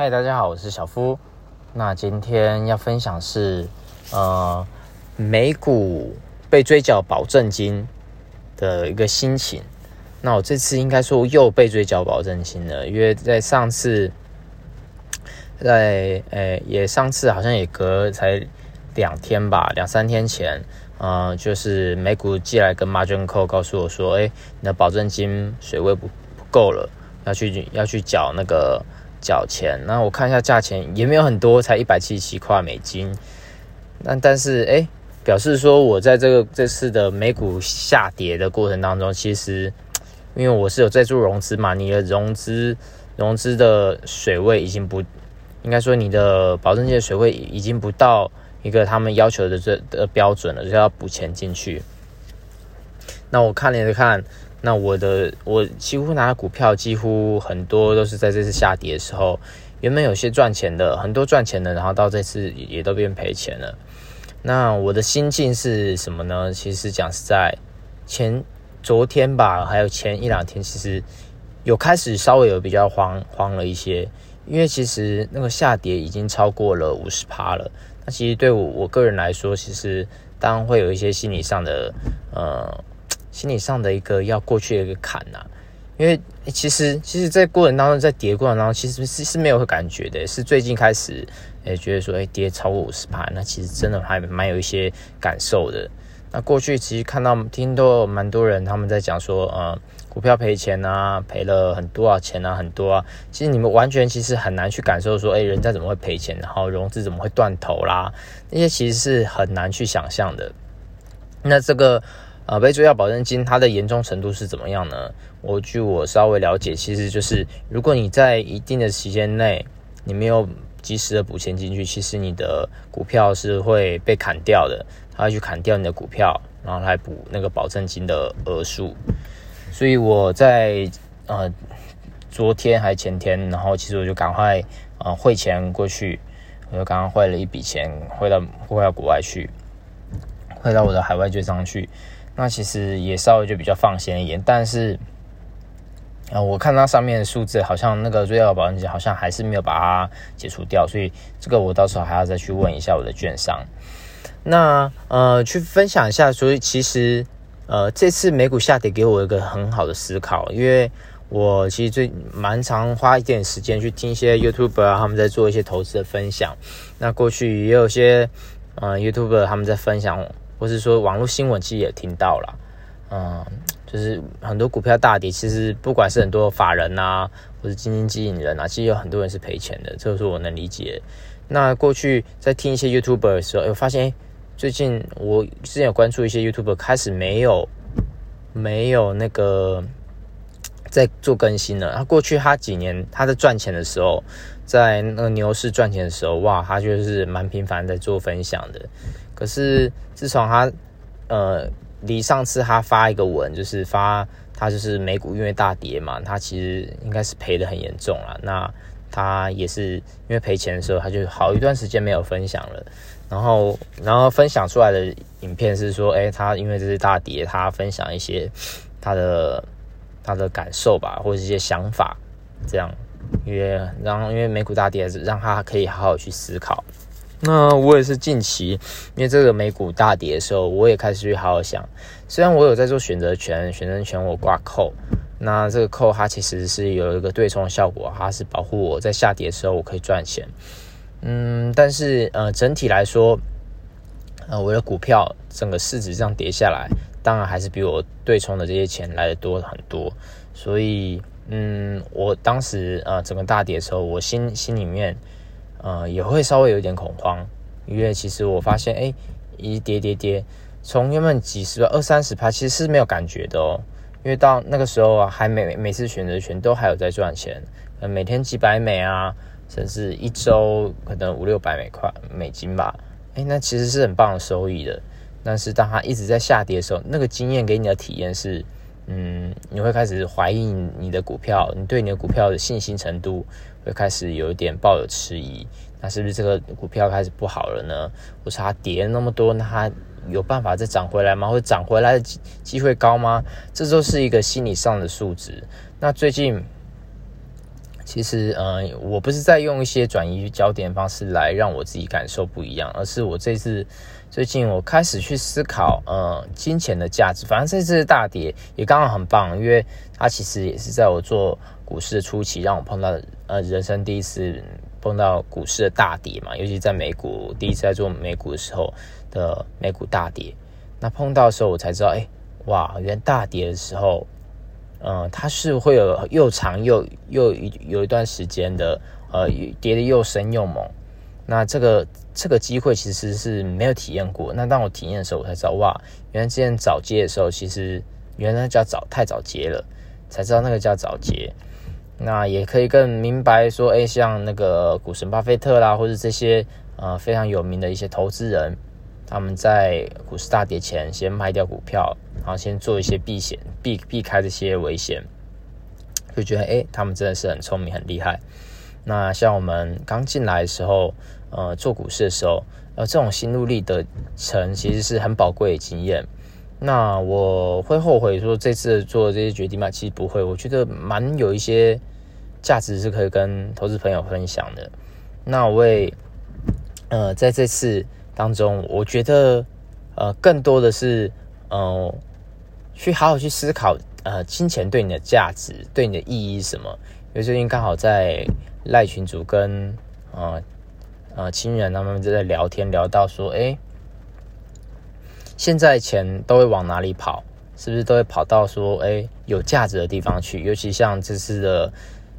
嗨，大家好，我是小夫。那今天要分享是，呃，美股被追缴保证金的一个心情。那我这次应该说又被追缴保证金了，因为在上次，在诶也上次好像也隔才两天吧，两三天前，呃，就是美股寄来跟 Margin Call 告诉我说，哎，你的保证金水位不不够了，要去要去缴那个。缴钱，那我看一下价钱也没有很多，才一百七十七块美金。那但是哎，表示说我在这个这次的美股下跌的过程当中，其实因为我是有在做融资嘛，你的融资融资的水位已经不应该说你的保证金的水位已经不到一个他们要求的这的标准了，就要补钱进去。那我看了看。那我的我几乎拿股票几乎很多都是在这次下跌的时候，原本有些赚钱的，很多赚钱的，然后到这次也都变赔钱了。那我的心境是什么呢？其实讲实在，前昨天吧，还有前一两天，其实有开始稍微有比较慌慌了一些，因为其实那个下跌已经超过了五十趴了。那其实对我我个人来说，其实当然会有一些心理上的呃。心理上的一个要过去的一个坎呐，因为其实其实，在过程当中，在跌过程当中，其实是是没有感觉的，是最近开始，诶，觉得说，诶，跌超过五十趴，那其实真的还蛮有一些感受的。那过去其实看到听到蛮多人他们在讲说，呃，股票赔钱啊，赔了很多少钱啊，很多啊。其实你们完全其实很难去感受说，诶，人家怎么会赔钱，然后融资怎么会断头啦，那些其实是很难去想象的。那这个。啊，被追缴保证金，它的严重程度是怎么样呢？我据我稍微了解，其实就是如果你在一定的时间内，你没有及时的补钱进去，其实你的股票是会被砍掉的，他会去砍掉你的股票，然后来补那个保证金的额数。所以我在呃昨天还前天，然后其实我就赶快啊汇钱过去，我就刚刚汇了一笔钱汇到汇到国外去，汇到我的海外券商去。那其实也稍微就比较放心一点，但是啊，我看它上面的数字好像那个追缴保证金好像还是没有把它解除掉，所以这个我到时候还要再去问一下我的券商。那呃，去分享一下，所以其实呃，这次美股下跌给我一个很好的思考，因为我其实最蛮常花一点时间去听一些 YouTuber 啊，他们在做一些投资的分享。那过去也有些呃 YouTuber 他们在分享。或是说网络新闻其实也听到了，嗯，就是很多股票大跌，其实不管是很多法人呐，或是基金经理人啊，其实有很多人是赔钱的，这个是我能理解。那过去在听一些 YouTuber 的时候，哎，发现最近我之前有关注一些 YouTuber，开始没有没有那个在做更新了。他过去他几年他在赚钱的时候，在那个牛市赚钱的时候，哇，他就是蛮频繁在做分享的。可是自从他，呃，离上次他发一个文，就是发他就是美股因为大跌嘛，他其实应该是赔的很严重了。那他也是因为赔钱的时候，他就好一段时间没有分享了。然后，然后分享出来的影片是说，哎，他因为这是大跌，他分享一些他的他的感受吧，或者一些想法，这样，因为然后因为美股大跌，让他可以好好去思考。那我也是近期，因为这个美股大跌的时候，我也开始去好好想。虽然我有在做选择权，选择权我挂扣，那这个扣它其实是有一个对冲的效果，它是保护我在下跌的时候我可以赚钱。嗯，但是呃整体来说，呃我的股票整个市值这样跌下来，当然还是比我对冲的这些钱来的多很多。所以嗯，我当时呃整个大跌的时候，我心心里面。呃，也会稍微有一点恐慌，因为其实我发现，哎，一跌跌跌，从原本几十、二三十趴，其实是没有感觉的哦。因为到那个时候啊，还每每次选择权都还有在赚钱，每天几百美啊，甚至一周可能五六百美块美金吧，哎，那其实是很棒的收益的。但是当它一直在下跌的时候，那个经验给你的体验是。嗯，你会开始怀疑你的股票，你对你的股票的信心程度会开始有一点抱有迟疑。那是不是这个股票开始不好了呢？或是它跌了那么多，那它有办法再涨回来吗？或者涨回来的机机会高吗？这都是一个心理上的数值。那最近，其实，呃，我不是在用一些转移焦点方式来让我自己感受不一样，而是我这次最近我开始去思考，呃，金钱的价值。反正这次大跌也刚好很棒，因为它其实也是在我做股市的初期，让我碰到呃人生第一次碰到股市的大跌嘛，尤其在美股第一次在做美股的时候的美股大跌。那碰到的时候，我才知道，哎，哇，原来大跌的时候。嗯，它是会有又长又又有一段时间的，呃，跌的又深又猛。那这个这个机会其实是没有体验过。那当我体验的时候，我才知道哇，原来之前早接的时候，其实原来叫早太早接了，才知道那个叫早接。那也可以更明白说，哎，像那个股神巴菲特啦，或者这些呃非常有名的一些投资人。他们在股市大跌前先卖掉股票，然后先做一些避险、避避开这些危险，就觉得哎，他们真的是很聪明、很厉害。那像我们刚进来的时候，呃，做股市的时候，呃，这种心路历程其实是很宝贵的经验。那我会后悔说这次做这些决定吗？其实不会，我觉得蛮有一些价值是可以跟投资朋友分享的。那我也呃，在这次。当中，我觉得，呃，更多的是，嗯，去好好去思考，呃，金钱对你的价值，对你的意义是什么？因为最近刚好在赖群主跟，呃，呃，亲人他们就在聊天，聊到说，哎，现在钱都会往哪里跑？是不是都会跑到说，哎，有价值的地方去？尤其像这次的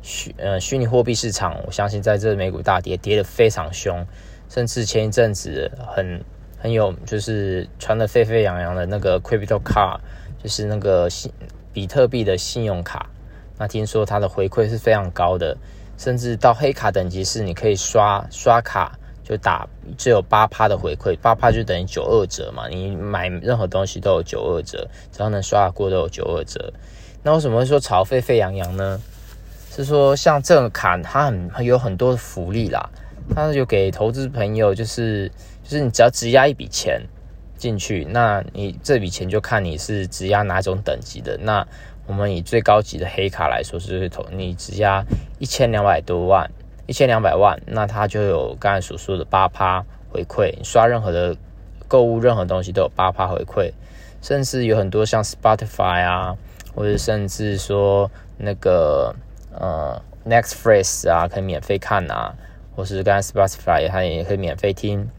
虚，呃，虚拟货币市场，我相信在这美股大跌，跌得非常凶。甚至前一阵子很很有，就是传的沸沸扬扬的那个 Crypto Card，就是那个信比特币的信用卡。那听说它的回馈是非常高的，甚至到黑卡等级是你可以刷刷卡就打只有八趴的回馈，八趴就等于九二折嘛。你买任何东西都有九二折，只要能刷得过都有九二折。那为什么会说炒沸沸扬扬呢？是说像这个卡它很有很多的福利啦。他就给投资朋友，就是就是你只要质押一笔钱进去，那你这笔钱就看你是质押哪种等级的。那我们以最高级的黑卡来说，是投你只押一千两百多万，一千两百万，那它就有刚才所说的八趴回馈。你刷任何的购物，任何东西都有八趴回馈，甚至有很多像 Spotify 啊，或者甚至说那个呃 Next Phrase 啊，可以免费看啊。或是刚才 Spotify 它也可以免费听。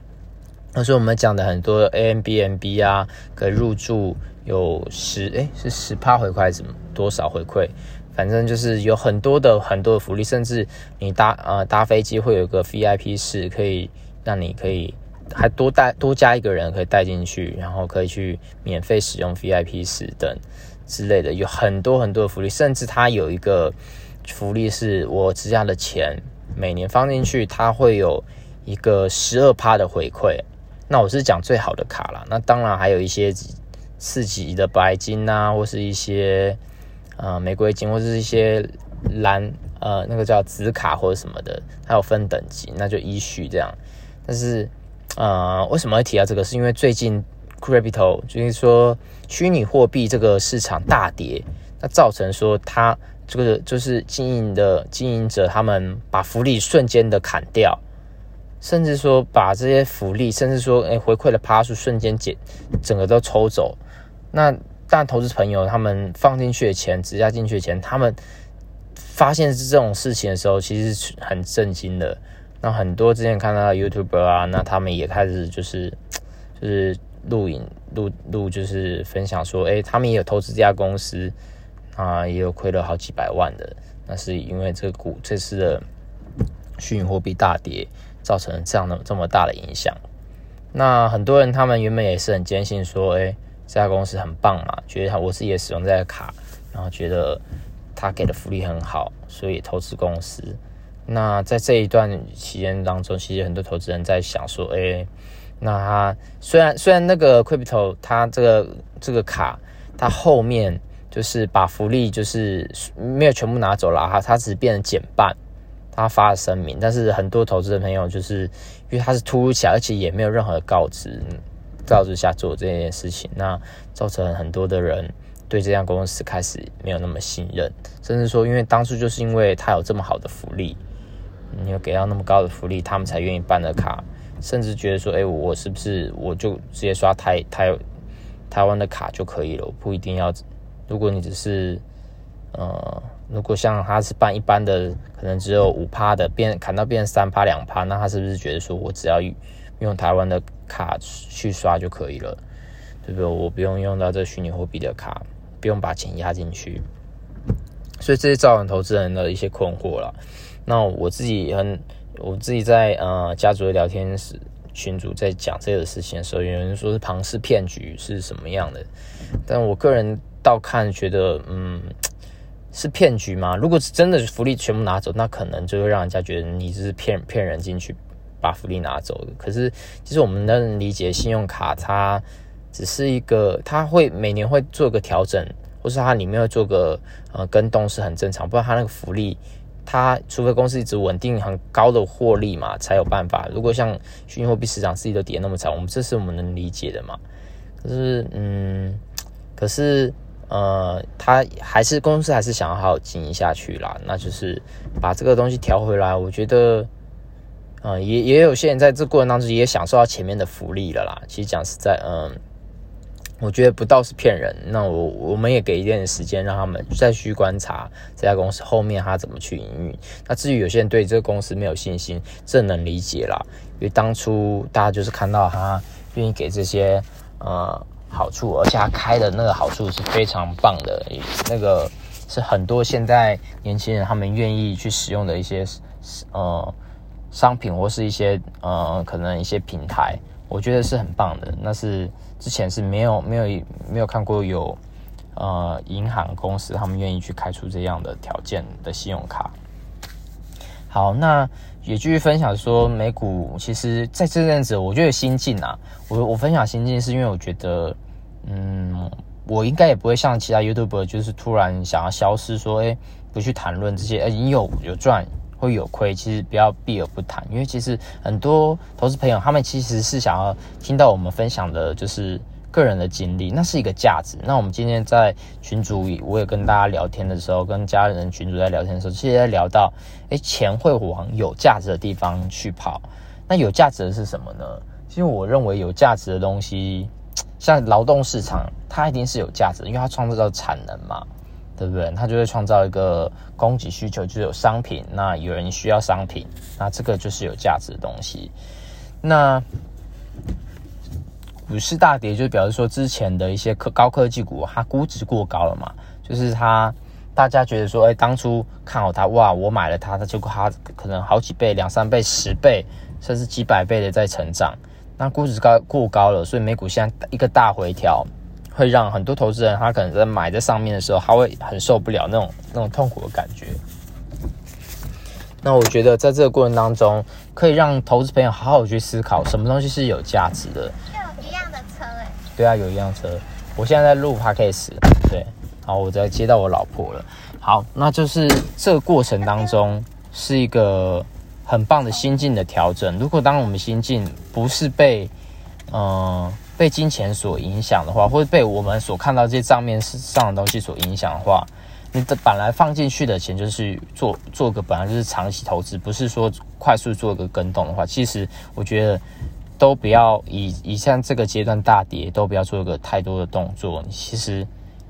那是我们讲的很多 A M B N B 啊，可以入住有十哎是十趴回馈还是多少回馈？反正就是有很多的很多的福利，甚至你搭呃搭飞机会有个 V I P 室，可以让你可以还多带多加一个人可以带进去，然后可以去免费使用 V I P 室等之类的，有很多很多的福利，甚至它有一个福利是我质押的钱。每年放进去，它会有一个十二趴的回馈。那我是讲最好的卡啦，那当然还有一些四级的白金啊，或是一些呃玫瑰金，或者是一些蓝呃那个叫紫卡或者什么的，它有分等级，那就依序这样。但是呃为什么会提到这个？是因为最近 crypto 就是说虚拟货币这个市场大跌，那造成说它。这个就是经营的经营者，他们把福利瞬间的砍掉，甚至说把这些福利，甚至说哎回馈的趴数瞬间减，整个都抽走。那但投资朋友他们放进去的钱，直押进去的钱，他们发现是这种事情的时候，其实很震惊的。那很多之前看到 YouTube 啊，那他们也开始就是 就是录影录录，就是分享说，哎，他们也有投资这家公司。啊，也有亏了好几百万的，那是因为这个股这次的虚拟货币大跌，造成这样的这么大的影响。那很多人他们原本也是很坚信说，哎，这家公司很棒嘛，觉得我自己也使用这个卡，然后觉得他给的福利很好，所以投资公司。那在这一段期间当中，其实很多投资人在想说，哎，那他虽然虽然那个 Crypto 它这个这个卡，它后面。就是把福利就是没有全部拿走了哈，它只变成减半。他发了声明，但是很多投资的朋友就是因为他是突如其来，而且也没有任何告知告知下做这件事情，那造成很多的人对这家公司开始没有那么信任，甚至说，因为当初就是因为他有这么好的福利，你有给到那么高的福利，他们才愿意办的卡，甚至觉得说，哎，我是不是我就直接刷台台台湾的卡就可以了？我不一定要，如果你只是，呃，如果像他是办一般的，可能只有五趴的，变砍到变三趴两趴，那他是不是觉得说我只要用台湾的卡去刷就可以了？对不对？我不用用到这虚拟货币的卡。不用把钱压进去，所以这些造成投资人的一些困惑了。那我自己很，我自己在呃家族的聊天室群组在讲这个事情的时候，有人说是庞氏骗局是什么样的？但我个人倒看觉得，嗯，是骗局吗？如果是真的福利全部拿走，那可能就会让人家觉得你是骗骗人进去把福利拿走的。可是其实我们能理解，信用卡它。只是一个，它会每年会做个调整，或是它里面会做个呃跟动是很正常。不然它那个福利，它除非公司一直稳定很高的获利嘛，才有办法。如果像虚拟货币市场自己都跌那么惨，我们这是我们能理解的嘛？可是嗯，可是呃，他还是公司还是想要好好经营下去啦。那就是把这个东西调回来。我觉得，呃，也也有些人在这过程当中也享受到前面的福利了啦。其实讲实在，嗯。我觉得不到是骗人，那我我们也给一点时间让他们再去观察这家公司后面他怎么去营运。那至于有些人对这个公司没有信心，这能理解啦，因为当初大家就是看到他愿意给这些呃好处，而且他开的那个好处是非常棒的，那个是很多现在年轻人他们愿意去使用的一些呃商品或是一些呃可能一些平台。我觉得是很棒的，那是之前是没有没有没有看过有呃银行公司他们愿意去开出这样的条件的信用卡。好，那也继续分享说美股，其实在这阵子我觉得心境啊，我我分享心境是因为我觉得，嗯，我应该也不会像其他 YouTube 就是突然想要消失，说哎不去谈论这些，哎你有有赚。会有亏，其实不要避而不谈，因为其实很多投资朋友他们其实是想要听到我们分享的，就是个人的经历，那是一个价值。那我们今天在群组，我也跟大家聊天的时候，跟家人群组在聊天的时候，其实在聊到，哎，钱会往有价值的地方去跑。那有价值的是什么呢？其实我认为有价值的东西，像劳动市场，它一定是有价值，因为它创造到产能嘛。对不对？它就会创造一个供给需求，就是有商品，那有人需要商品，那这个就是有价值的东西。那股市大跌，就表示说之前的一些科高科技股，它估值过高了嘛？就是它大家觉得说，哎，当初看好它，哇，我买了它，它结果它可能好几倍、两三倍、十倍，甚至几百倍的在成长，那估值高过高了，所以美股现在一个大回调。会让很多投资人，他可能在买在上面的时候，他会很受不了那种那种痛苦的感觉。那我觉得在这个过程当中，可以让投资朋友好好去思考，什么东西是有价值的。对啊，有一辆车。我现在在录 podcast，对，好，我在接到我老婆了。好，那就是这个过程当中是一个很棒的心境的调整。如果当我们心境不是被，嗯。被金钱所影响的话，或者被我们所看到这些账面上的东西所影响的话，你的本来放进去的钱就是做做个本来就是长期投资，不是说快速做个跟动的话，其实我觉得都不要以以像这个阶段大跌都不要做一个太多的动作。其实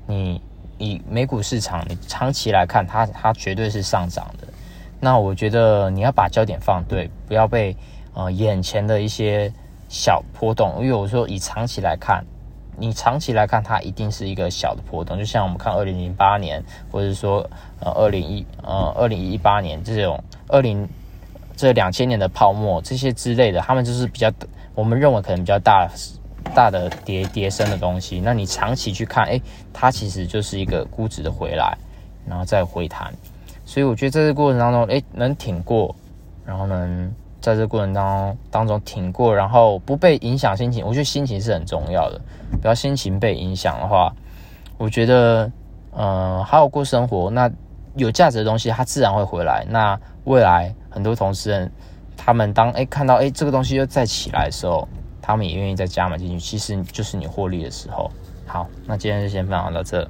你以美股市场，你长期来看，它它绝对是上涨的。那我觉得你要把焦点放对，不要被呃眼前的一些。小波动，因为我说以长期来看，你长期来看它一定是一个小的波动，就像我们看二零零八年，或者说呃二零一呃二零一八年这种二零这两千年的泡沫这些之类的，他们就是比较我们认为可能比较大大的跌跌升的东西。那你长期去看，哎，它其实就是一个估值的回来，然后再回弹。所以我觉得在这过程当中，哎，能挺过，然后能。在这过程当中当中挺过，然后不被影响心情，我觉得心情是很重要的。不要心情被影响的话，我觉得，嗯，好好过生活，那有价值的东西它自然会回来。那未来很多同事人，他们当哎看到哎这个东西又再起来的时候，他们也愿意再加码进去，其实就是你获利的时候。好，那今天就先分享到这。